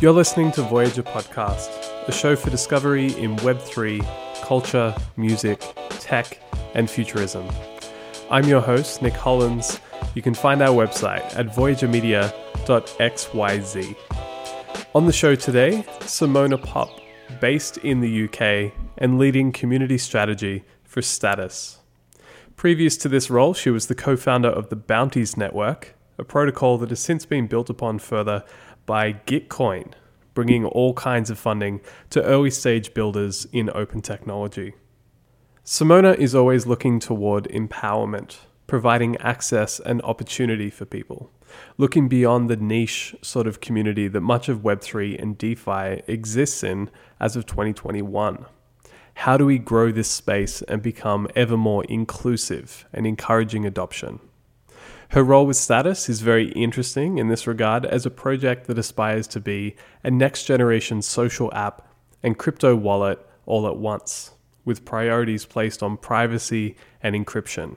You're listening to Voyager Podcast, a show for discovery in Web3, culture, music, tech, and futurism. I'm your host, Nick Hollins. You can find our website at voyagermedia.xyz. On the show today, Simona Pop, based in the UK and leading community strategy for Status. Previous to this role, she was the co founder of the Bounties Network, a protocol that has since been built upon further by Gitcoin, bringing all kinds of funding to early stage builders in open technology. Simona is always looking toward empowerment, providing access and opportunity for people, looking beyond the niche sort of community that much of Web3 and DeFi exists in as of 2021. How do we grow this space and become ever more inclusive and encouraging adoption? Her role with Status is very interesting in this regard as a project that aspires to be a next generation social app and crypto wallet all at once, with priorities placed on privacy and encryption.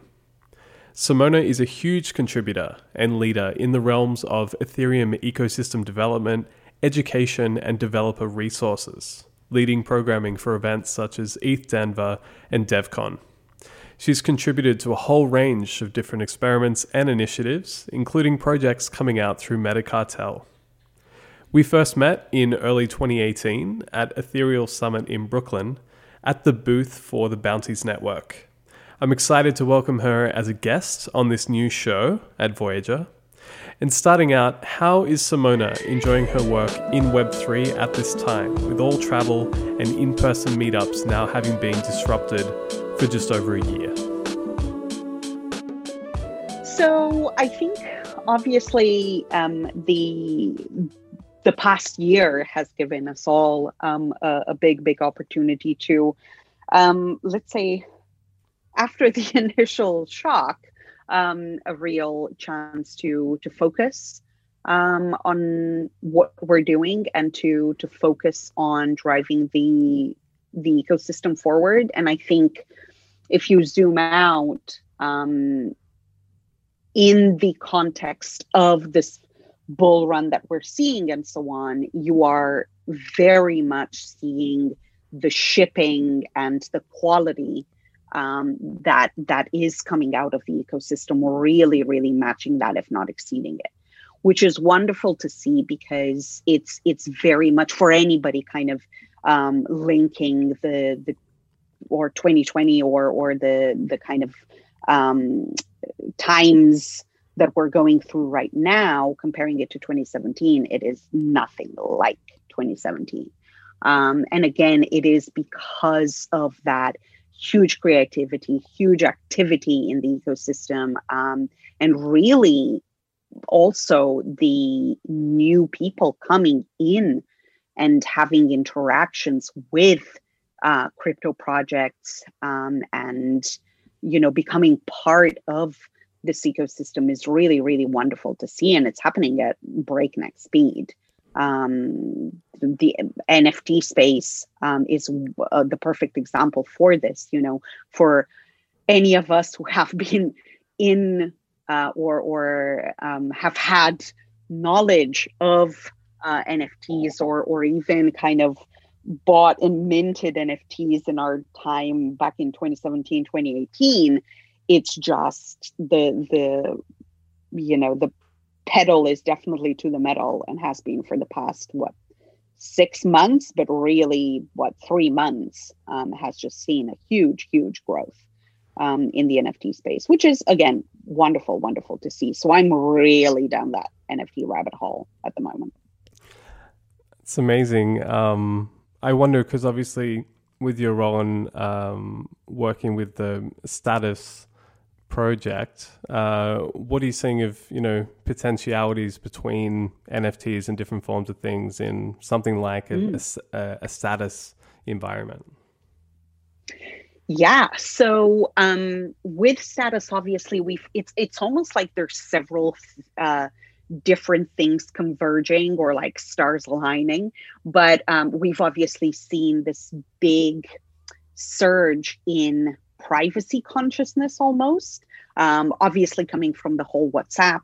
Simona is a huge contributor and leader in the realms of Ethereum ecosystem development, education, and developer resources, leading programming for events such as ETH Denver and DevCon. She's contributed to a whole range of different experiments and initiatives, including projects coming out through Metacartel. We first met in early 2018 at Ethereal Summit in Brooklyn at the booth for the Bounties Network. I'm excited to welcome her as a guest on this new show at Voyager. And starting out, how is Simona enjoying her work in Web3 at this time, with all travel and in person meetups now having been disrupted for just over a year? So I think obviously um, the the past year has given us all um, a, a, big, big opportunity to, um, let's say, after the initial shock, um, a real chance to to focus um, on what we're doing and to to focus on driving the the ecosystem forward. And I think if you zoom out um, in the context of this bull run that we're seeing and so on, you are very much seeing the shipping and the quality um, that that is coming out of the ecosystem really, really matching that, if not exceeding it, which is wonderful to see because it's it's very much for anybody kind of um, linking the the or 2020 or or the the kind of um, times that we're going through right now, comparing it to 2017, it is nothing like 2017. Um, and again, it is because of that huge creativity, huge activity in the ecosystem, um, and really also the new people coming in and having interactions with uh, crypto projects um, and you know becoming part of this ecosystem is really really wonderful to see and it's happening at breakneck speed. Um, the nft space um, is uh, the perfect example for this you know for any of us who have been in uh, or or um, have had knowledge of uh, nfts or or even kind of bought and minted NFTs in our time back in 2017, 2018. It's just the the you know the pedal is definitely to the metal and has been for the past what six months, but really what three months um, has just seen a huge, huge growth um, in the NFT space, which is again wonderful, wonderful to see. So I'm really down that NFT rabbit hole at the moment. It's amazing. Um, I wonder because obviously with your role in um, working with the status project, uh, what are you seeing of you know potentialities between NFTs and different forms of things in something like a, mm. a, a status environment? Yeah. So um, with status, obviously, we've it's it's almost like there's several uh, different things converging or like stars aligning. But um, we've obviously seen this big surge in privacy consciousness almost. Um, obviously, coming from the whole WhatsApp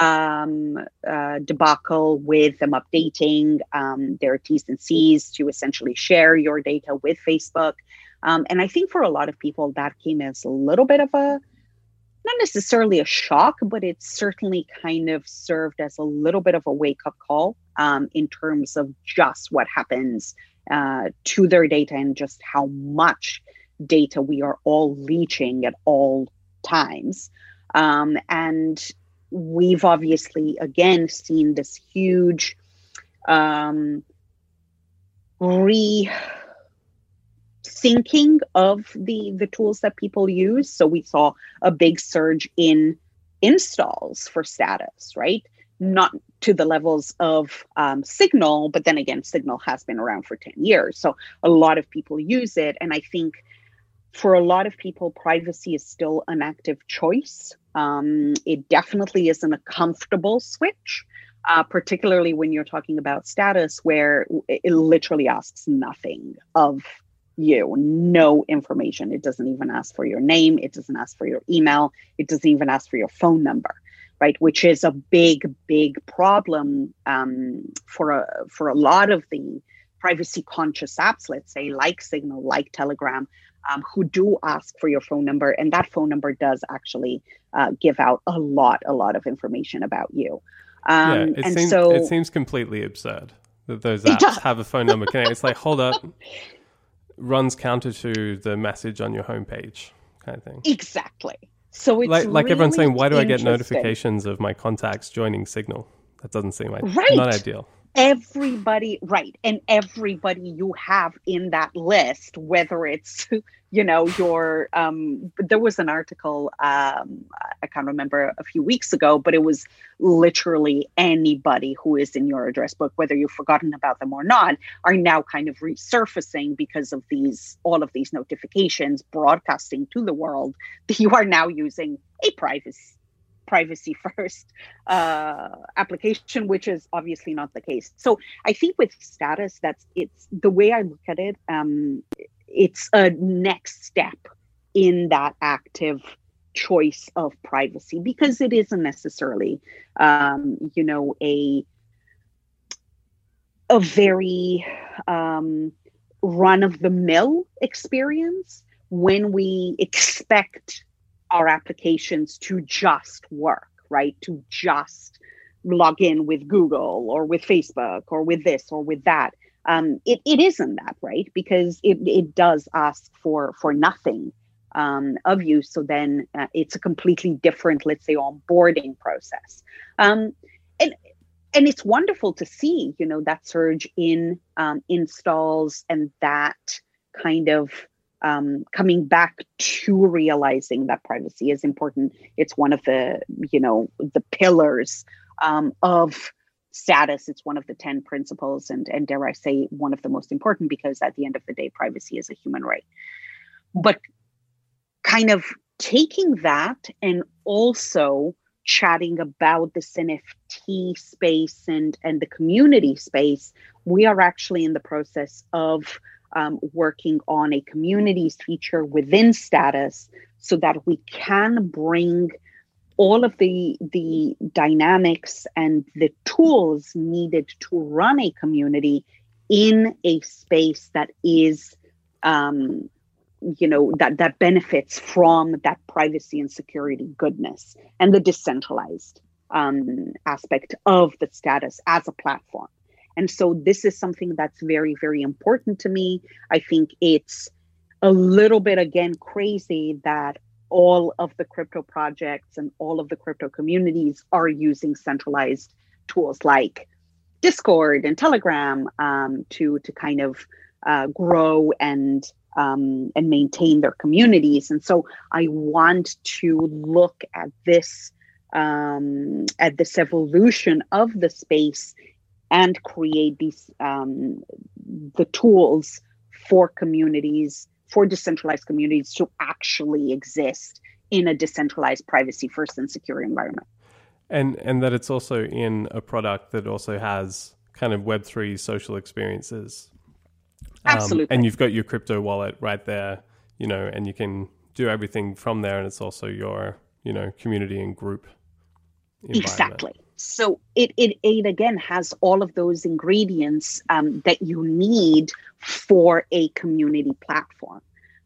um, uh, debacle with them updating um, their T's and C's to essentially share your data with Facebook. Um, and I think for a lot of people, that came as a little bit of a not necessarily a shock, but it certainly kind of served as a little bit of a wake up call um, in terms of just what happens uh, to their data and just how much data we are all leeching at all times. Um, and we've obviously, again, seen this huge um, re thinking of the the tools that people use. So we saw a big surge in installs for status right? Not to the levels of um, signal but then again signal has been around for 10 years. So a lot of people use it. And i think for a lot of people privacy is still an active choice. Um, it definitely isn't a comfortable switch uh, particularly when you're talking about status where it literally asks nothing of you no information. It doesn't even ask for your name. It doesn't ask for your email. It doesn't even ask for your phone number, right? Which is a big, big problem um, for a for a lot of the privacy conscious apps. Let's say like Signal, like Telegram, um, who do ask for your phone number, and that phone number does actually uh, give out a lot, a lot of information about you. Um, yeah, it and seems, so it seems completely absurd that those apps have a phone number connected. It's like, hold up, runs counter to the message on your homepage kind of thing. Exactly. So it's like, like really everyone's saying, why do I get notifications of my contacts joining Signal? That doesn't seem like right. not ideal everybody right and everybody you have in that list whether it's you know your um there was an article um i can't remember a few weeks ago but it was literally anybody who is in your address book whether you've forgotten about them or not are now kind of resurfacing because of these all of these notifications broadcasting to the world that you are now using a privacy privacy first uh, application, which is obviously not the case. So I think with status, that's it's the way I look at it. Um, it's a next step in that active choice of privacy because it isn't necessarily, um, you know, a a very um, run of the mill experience when we expect our applications to just work, right? To just log in with Google or with Facebook or with this or with that. Um, it, it isn't that, right? Because it, it does ask for for nothing um, of you. So then uh, it's a completely different, let's say, onboarding process. Um, and and it's wonderful to see, you know, that surge in um, installs and that kind of um, coming back to realizing that privacy is important. It's one of the, you know, the pillars um, of status. It's one of the 10 principles, and, and dare I say, one of the most important because at the end of the day, privacy is a human right. But kind of taking that and also chatting about this NFT space and, and the community space, we are actually in the process of um, working on a communities feature within status so that we can bring all of the the dynamics and the tools needed to run a community in a space that is um, you know that that benefits from that privacy and security goodness and the decentralized um, aspect of the status as a platform and so this is something that's very, very important to me. I think it's a little bit, again, crazy that all of the crypto projects and all of the crypto communities are using centralized tools like Discord and Telegram um, to to kind of uh, grow and um, and maintain their communities. And so I want to look at this um, at this evolution of the space and create these um, the tools for communities for decentralized communities to actually exist in a decentralized privacy first and secure environment. And and that it's also in a product that also has kind of web3 social experiences. Um, absolutely. and you've got your crypto wallet right there you know and you can do everything from there and it's also your you know community and group exactly. So it, it it again has all of those ingredients um, that you need for a community platform.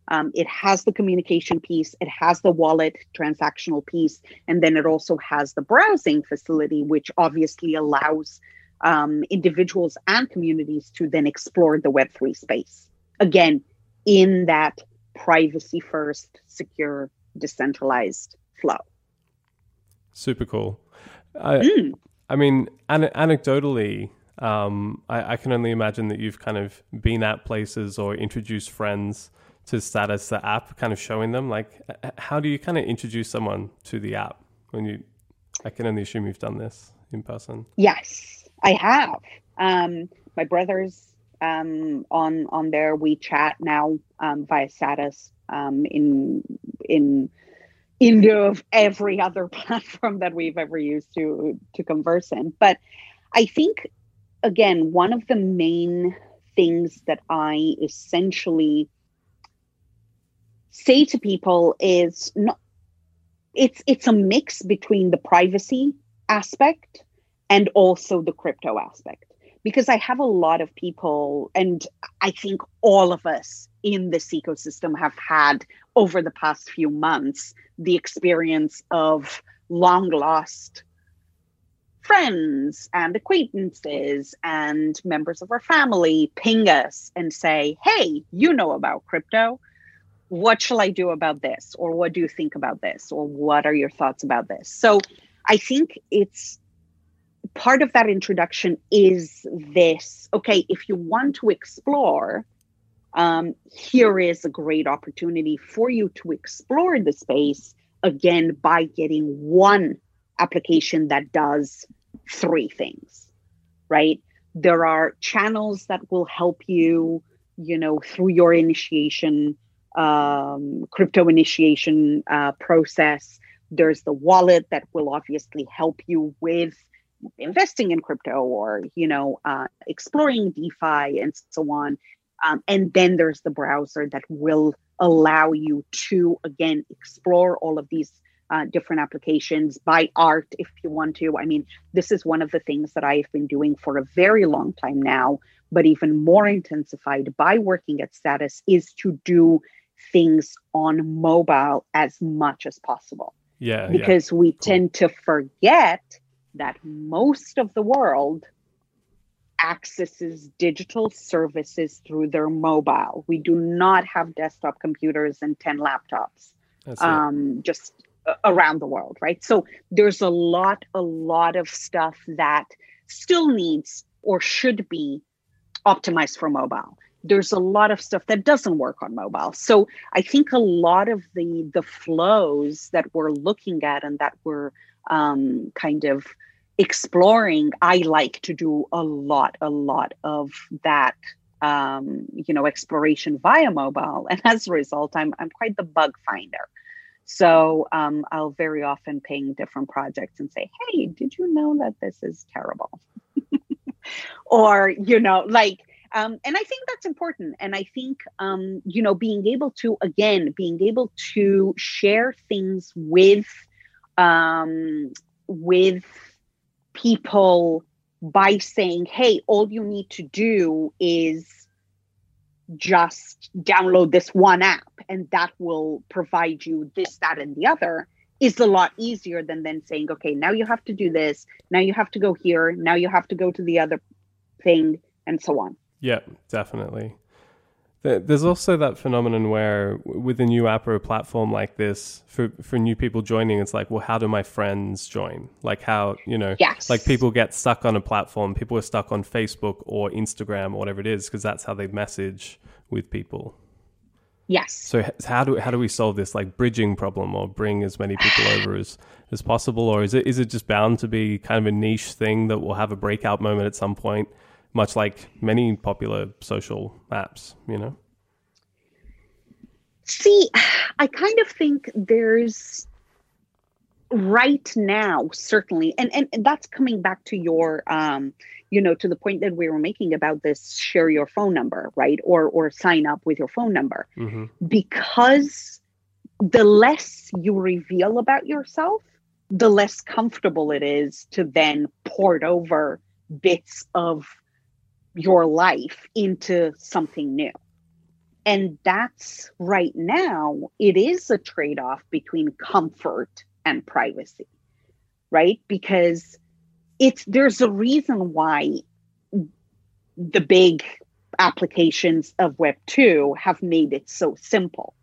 Um, it has the communication piece it has the wallet transactional piece and then it also has the browsing facility which obviously allows um, individuals and communities to then explore the web3 space. Again in that privacy first secure decentralized flow. Super cool I, mm. I mean, an- anecdotally, um, I-, I, can only imagine that you've kind of been at places or introduced friends to Status, the app, kind of showing them. Like, how do you kind of introduce someone to the app when you? I can only assume you've done this in person. Yes, I have. Um, my brothers um, on on their WeChat now um, via Status um, in in in lieu of every other platform that we've ever used to to converse in. But i think again one of the main things that i essentially say to people is not it's it's a mix between the privacy aspect and also the crypto aspect. Because I have a lot of people, and I think all of us in this ecosystem have had over the past few months the experience of long lost friends and acquaintances and members of our family ping us and say, Hey, you know about crypto. What shall I do about this? Or what do you think about this? Or what are your thoughts about this? So I think it's part of that introduction is this okay, if you want to explore, um, here is a great opportunity for you to explore the space again by getting one application that does three things, right? There are channels that will help you, you know, through your initiation, um, crypto initiation uh, process. There's the wallet that will obviously help you with investing in crypto or you know uh, exploring defi and so on um, and then there's the browser that will allow you to again explore all of these uh, different applications by art if you want to i mean this is one of the things that i've been doing for a very long time now but even more intensified by working at status is to do things on mobile as much as possible yeah because yeah. we cool. tend to forget that most of the world accesses digital services through their mobile. We do not have desktop computers and 10 laptops um, just around the world, right? So there's a lot, a lot of stuff that still needs or should be optimized for mobile. There's a lot of stuff that doesn't work on mobile. So I think a lot of the the flows that we're looking at and that we're um, kind of exploring i like to do a lot a lot of that um, you know exploration via mobile. And as a result i'm, I'm quite the bug finder. So um, i'll very often ping different projects and say hey did you know that this is terrible? Or you know like um, and i think that's important. And i think um, you know being able to again being able to share things with um, with people by saying, hey, all you need to do is just download this one app and that will provide you this, that, and the other is a lot easier than then saying, okay, now you have to do this, now you have to go here, now you have to go to the other thing, and so on. Yeah, definitely. There's also that phenomenon where, with a new app or a platform like this, for for new people joining, it's like, well, how do my friends join? Like how you know, yes. like people get stuck on a platform. People are stuck on Facebook or Instagram or whatever it is because that's how they message with people. Yes. So how do how do we solve this like bridging problem or bring as many people over as as possible, or is it is it just bound to be kind of a niche thing that will have a breakout moment at some point? Much like many popular social apps, you know? See, I kind of think there's right now certainly and, and and that's coming back to your um you know to the point that we were making about this share your phone number right or or sign up with your phone number mm-hmm. because the less you reveal about yourself the less comfortable it is to then port over bits of your life into something new. And that's right now, it is a trade off between comfort and privacy, right? Because it's there's a reason why the big applications of Web 2 have made it so simple,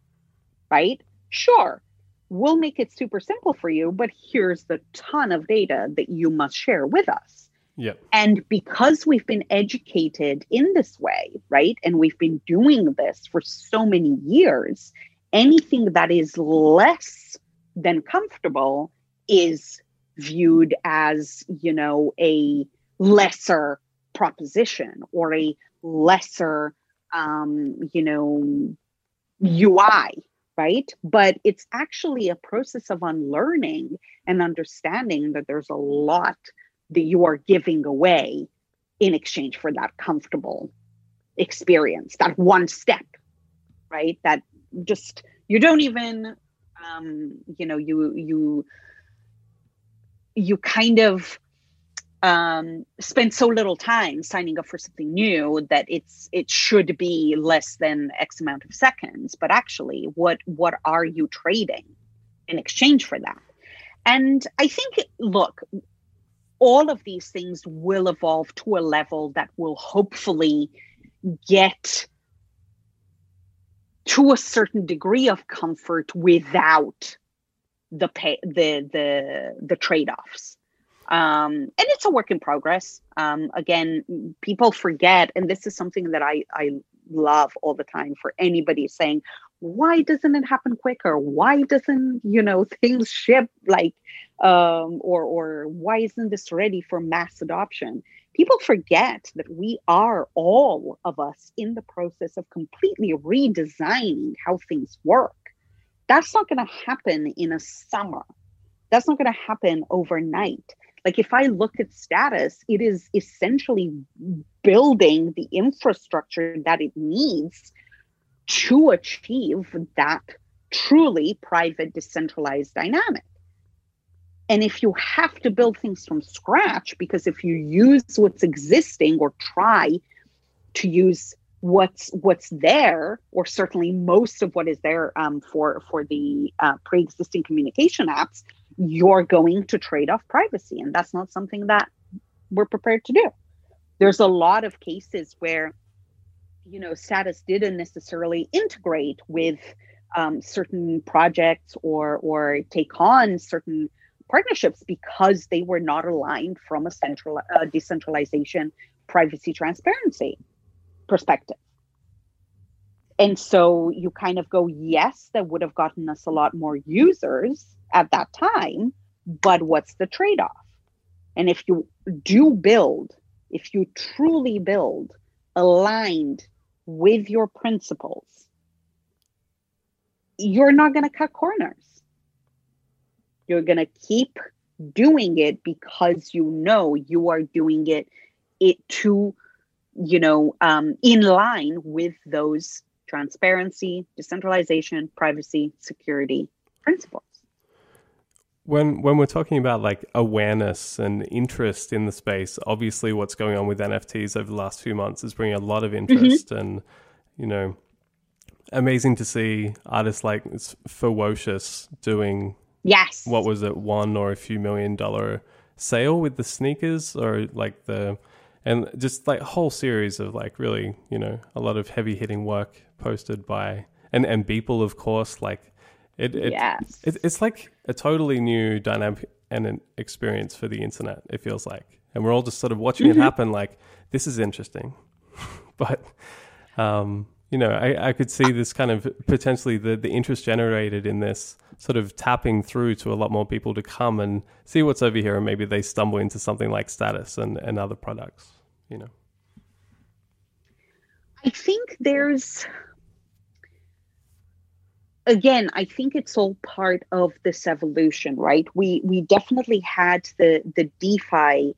right? Sure, we'll make it super simple for you, but here's the ton of data that you must share with us. Yeah. And because we've been educated in this way, right? And we've been doing this for so many years, anything that is less than comfortable is viewed as, you know, a lesser proposition or a lesser, um, you know, UI, right? But it's actually a process of unlearning and understanding that there's a lot that you are giving away in exchange for that comfortable experience, that one step, right? That just you don't even um, you know, you you you kind of um, spend so little time signing up for something new that it's it should be less than X amount of seconds. But actually, what what are you trading in exchange for that? And I think, look, all of these things will evolve to a level that will hopefully get to a certain degree of comfort without the pay the the the trade-offs. Um, and it's a work in progress. Um, again people forget and this is something that i i love all the time for anybody saying why doesn't it happen quicker? Why doesn't you know things ship? Like um, or or why isn't this ready for mass adoption? People forget that we are all of us in the process of completely redesigning how things work. That's not going to happen in a summer. That's not going to happen overnight. Like if i look at status it is essentially building the infrastructure that it needs to achieve that truly private decentralized dynamic and if you have to build things from scratch because if you use what's existing or try to use what's what's there or certainly most of what is there um, for for the uh, pre-existing communication apps you're going to trade off privacy. And that's not something that we're prepared to do. There's a lot of cases where you know status didn't necessarily integrate with um, certain projects or or take on certain partnerships because they were not aligned from a central uh, decentralization privacy transparency perspective. And so you kind of go, yes, that would have gotten us a lot more users at that time, but what's the trade off? And if you do build, if you truly build aligned with your principles, you're not going to cut corners. You're going to keep doing it because you know you are doing it it to you know, um, in line with those transparency, decentralization, privacy, security principles. When when we're talking about like awareness and interest in the space, obviously what's going on with NFTs over the last few months is bringing a lot of mm-hmm. interest mm-hmm. and you know amazing to see artists like Fewocious doing yes what was it one or a few million dollar sale with the sneakers or like the and just like whole series of like really you know a lot of heavy hitting work posted by and and Beeple of course like it, it, yes. it it's like a totally new dynamic and an experience for the internet it feels like and we're all just sort of watching mm-hmm. it happen like this is interesting but um you know I, I could see this kind of potentially the the interest generated in this sort of tapping through to a lot more people to come and see what's over here and maybe they stumble into something like status and, and other products you know. I think there's again i think it's all part of this evolution right? We we definitely had the the defi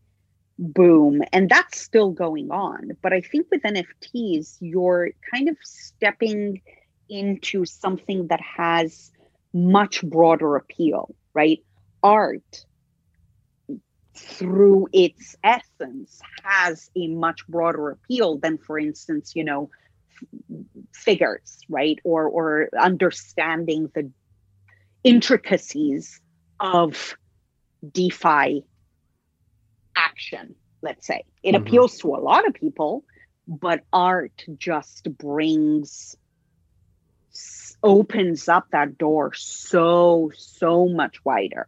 boom and that's still going on but i think with nfts you're kind of stepping into something that has much broader appeal, right? art through its essence has a much broader appeal than for instance you know figures right or or understanding the intricacies of defi let's say it mm-hmm. appeals to a lot of people but art just brings opens up that door so so much wider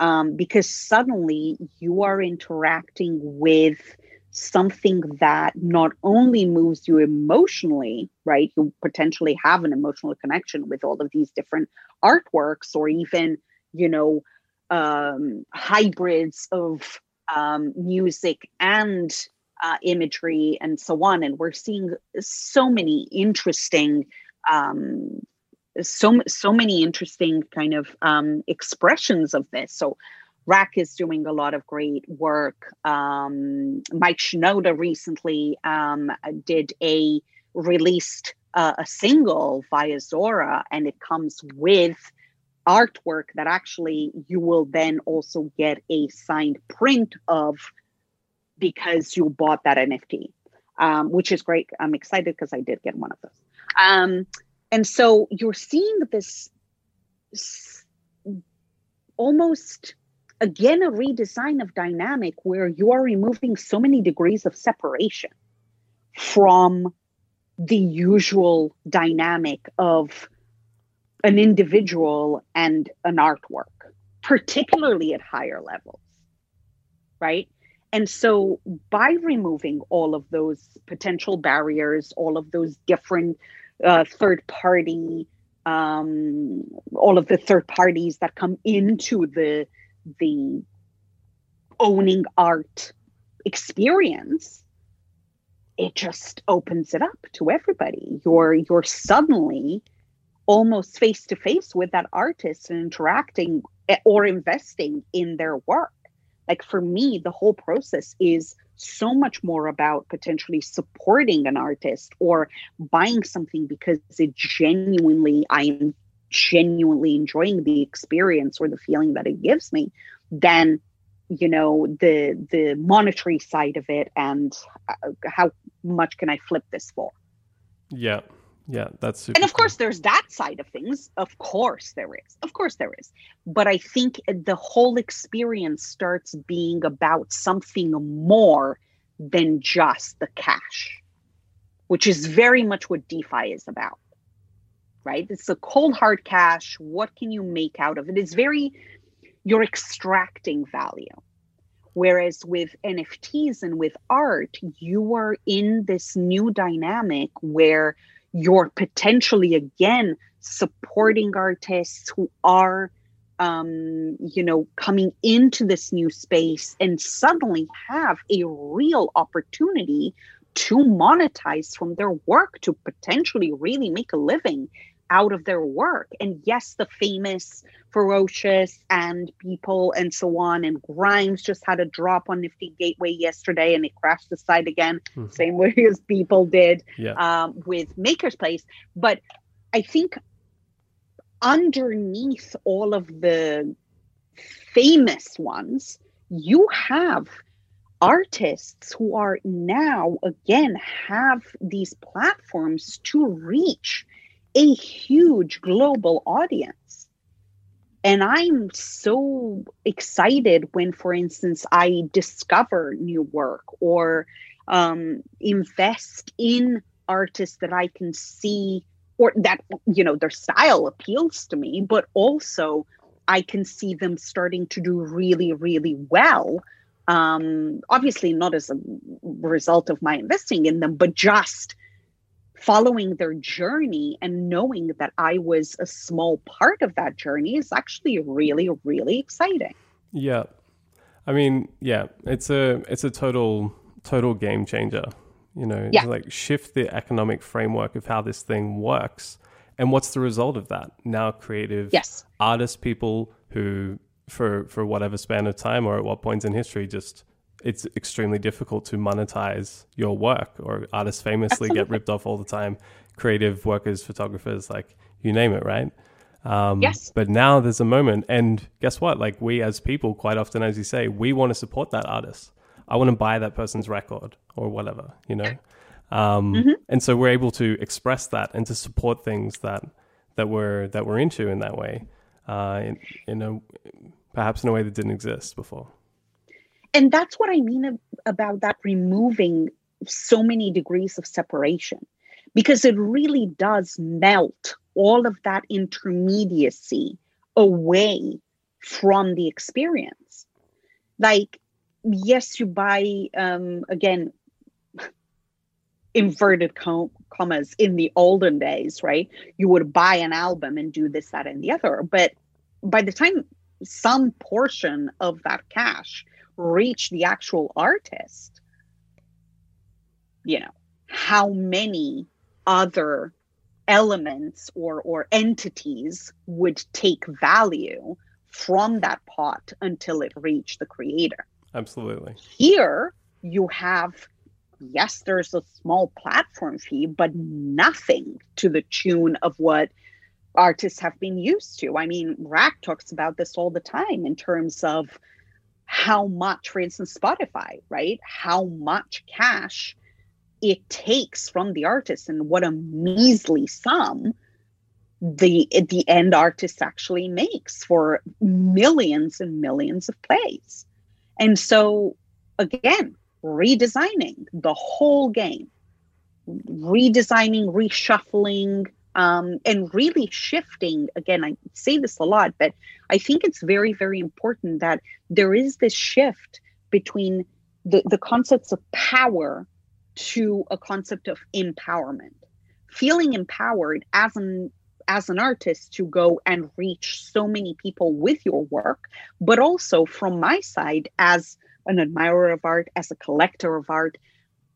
um, because suddenly you are interacting with something that not only moves you emotionally, right? You potentially have an emotional connection with all of these different artworks or even, you know, um, hybrids of um, music and uh, imagery and so on. And we're seeing so many interesting um, so so many interesting kind of um, expressions of this. So RAC is doing a lot of great work. Um, Mike Shinoda recently um, did a released uh, a single via Zora, and it comes with artwork that actually you will then also get a signed print of because you bought that NFT, um, which is great. I'm excited because I did get one of those. Um, and so you're seeing this almost again a redesign of dynamic where you are removing so many degrees of separation from the usual dynamic of an individual and an artwork particularly at higher levels right? And so by removing all of those potential barriers all of those different uh, third party um, all of the third parties that come into the the owning art experience it just opens it up to everybody. You're you're suddenly almost face to face with that artist and interacting eh, or investing in their work. Like for me the whole process is so much more about potentially supporting an artist or buying something because it genuinely I am genuinely enjoying the experience or the feeling that it gives me than you know the the monetary side of it and uh, how much can I flip this for? Yeah yeah, that's and of course there's that side of things. Of course there is. Of course there is. But I think the whole experience starts being about something more than just the cash, which is very much what DeFi is about. Right? It's a cold hard cash. What can you make out of it? It's very you're extracting value. Whereas with NFTs and with art, you are in this new dynamic where you're potentially again supporting artists who are um, you know coming into this new space and suddenly have a real opportunity to monetize from their work to potentially really make a living out of their work. And yes, the famous Fewocious and Beeple and so on. And Grimes just had a drop on Nifty Gateway yesterday and it crashed the site again, mm-hmm. same way as Beeple did yeah. um, with Maker's Place. But I think underneath all of the famous ones, you have artists who are now again have these platforms to reach a huge global audience. And I'm so excited when, for instance, I discover new work or um, invest in artists that I can see or that, you know, their style appeals to me, but also I can see them starting to do really, really well. Um, obviously, not as a result of my investing in them, but just following their journey and knowing that I was a small part of that journey is actually really, really exciting. Yeah. I mean, yeah, it's a it's a total total game changer. You know, yeah. like shift the economic framework of how this thing works. And what's the result of that? Now creative yes. artists, people who for for whatever span of time or at what points in history just it's extremely difficult to monetize your work or artists famously Absolutely. get ripped off all the time creative workers photographers like you name it right Um, yes. But now there's a moment, and guess what? Like we as people, quite often, as you say, we want to support that artist. I want to buy that person's record or whatever, you know. Um, Mm-hmm. And so we're able to express that and to support things that that we're that we're into in that way, uh, in, in a perhaps in a way that didn't exist before. And that's what i mean ab- about that removing so many degrees of separation because it really does melt all of that intermediacy away from the experience. Like yes you buy um again inverted com- commas in the olden days right? You would buy an album and do this that and the other. But by the time some portion of that cash reach the actual artist you know how many other elements or or entities would take value from that pot until it reached the creator Absolutely. here you have yes there's a small platform fee but nothing to the tune of what artists have been used to i mean RAC talks about this all the time in terms of how much for instance spotify right? How much cash it takes from the artist and what a measly sum the the end artist actually makes for millions and millions of plays. And so again redesigning the whole game redesigning reshuffling um, and really shifting again i say this a lot but i think it's very very important that there is this shift between the, the concepts of power to a concept of empowerment. Feeling empowered as an as an artist to go and reach so many people with your work but also from my side as an admirer of art as a collector of art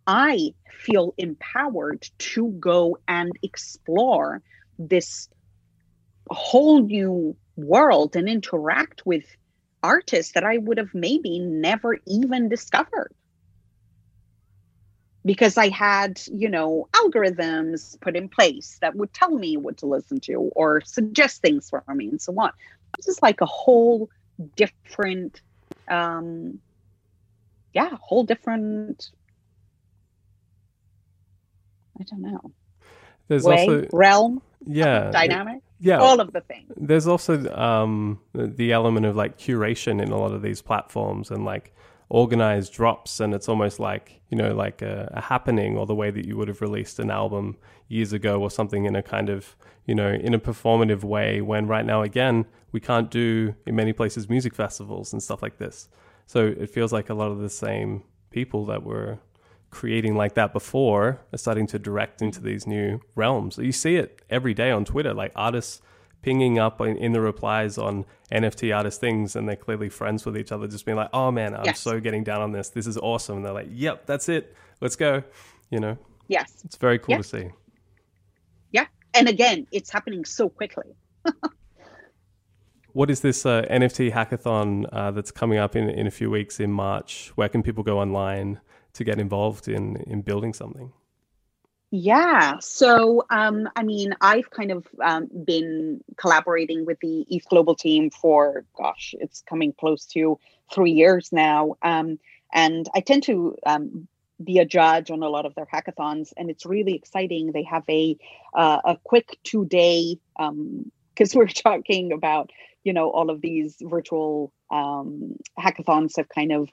i feel empowered to go and explore this whole new world and interact with artists that i would have maybe never even discovered because I had, you know, algorithms put in place that would tell me what to listen to or suggest things for me and so on. This is like a whole different, um, yeah, whole different. I don't know. There's way, also realm, yeah dynamic, yeah. All of the things. there's also um, the the element of like curation in a lot of these platforms and like organized drops and it's almost like you know like a, a, happening or the way that you would have released an album years ago or something in a kind of you know in a performative way when right now again we can't do in many places music festivals and stuff like this. So it feels like a lot of the same people that were creating like that before are starting to direct into these new realms you see it every day on twitter like artists pinging up in, in, the replies on NFT artist things, and they're clearly friends with each other, just being like, "Oh man, I'm yes. so getting down on this. This is awesome." And they're like, "Yep, that's it. Let's go." You know? Yes. It's very cool to see. Yeah, and again, it's happening so quickly. what is this uh, NFT hackathon uh, that's coming up in in a few weeks in March? Where can people go online to get involved in in building something? Yeah. So, um, I mean, I've kind of um, been collaborating with the ETH Global team for, gosh, it's coming close to three years now. Um, and I tend to um, be a judge on a lot of their hackathons, and it's really exciting. They have a uh, a quick two day because we're talking about you know all of these virtual um, hackathons have kind of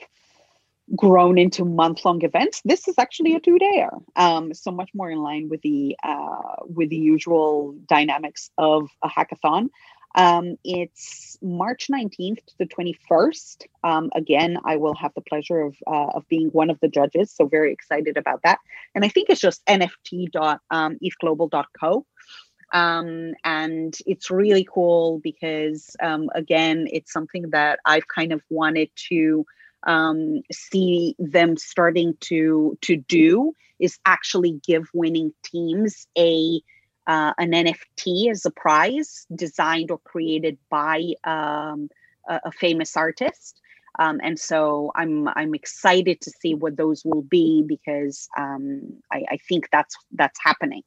grown into month long events. This is actually a two dayer, um, so much more in line with the uh, with the usual dynamics of a hackathon. Um, it's March 19th to the 21st. Um, again, I will have the pleasure of, uh, of being one of the judges. So, very excited about that. And I think it's just nft.ethglobal.co. Um, and it's really cool because, um, again, it's something that I've kind of wanted to um, see them starting to to do is actually give winning teams a uh, an NFT as a prize designed or created by um, a, a, famous artist. Um, and so I'm I'm excited to see what those will be because um, I, I, think that's that's happening.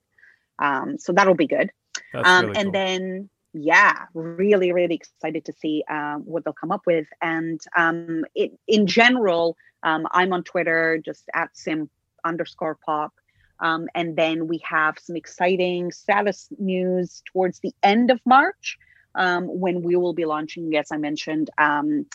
Um, so that'll be good. That's really and cool. then yeah, really, really excited to see um, what they'll come up with. And um, it, in general, um, I'm on Twitter, just at sim underscore pop. Um, and then we have some exciting status news towards the end of March um, when we will be launching, as I mentioned, um,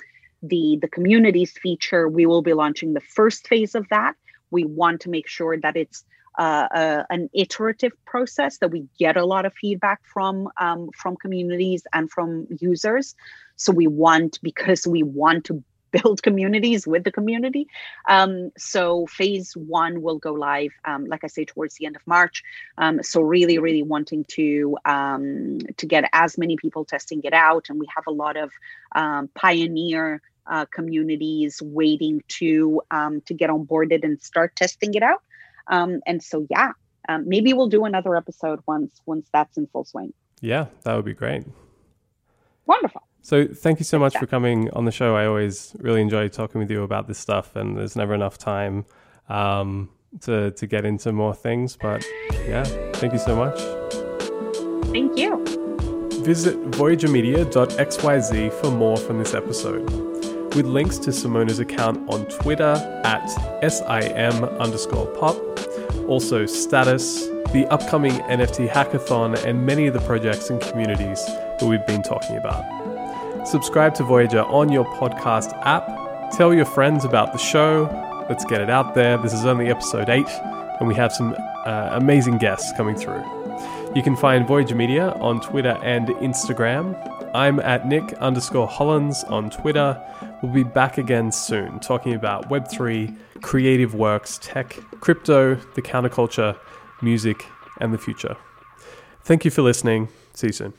the the communities feature. We will be launching the first phase of that. We want to make sure that it's uh, uh, an iterative process that we get a lot of feedback from um, from communities and from users. So we want because we want to build communities with the community. Um, so phase one will go live, um, like I say, towards the end of March. Um, so really, really wanting to um, to get as many people testing it out, and we have a lot of um, pioneer uh, communities waiting to um, to get onboarded and start testing it out. And so yeah, maybe we'll do another episode once once that's in full swing. Yeah, that would be great. Wonderful. So thank you so much for coming on the show. I always really enjoy talking with you about this stuff, and there's never enough time um, to to get into more things. But yeah, thank you so much. Thank you. Visit voyagermedia.xyz for more from this episode, with links to Simona's account on Twitter at sim underscore pop, also status, the upcoming NFT hackathon, and many of the projects and communities that we've been talking about. Subscribe to Voyager on your podcast app. Tell your friends about the show. Let's get it out there. This is only episode 8, and we have some uh, amazing guests coming through. You can find Voyager Media on Twitter and Instagram. I'm at Nick underscore Hollands on Twitter. We'll be back again soon talking about Web3, creative works, tech, crypto, the counterculture, music, and the future. Thank you for listening. See you soon.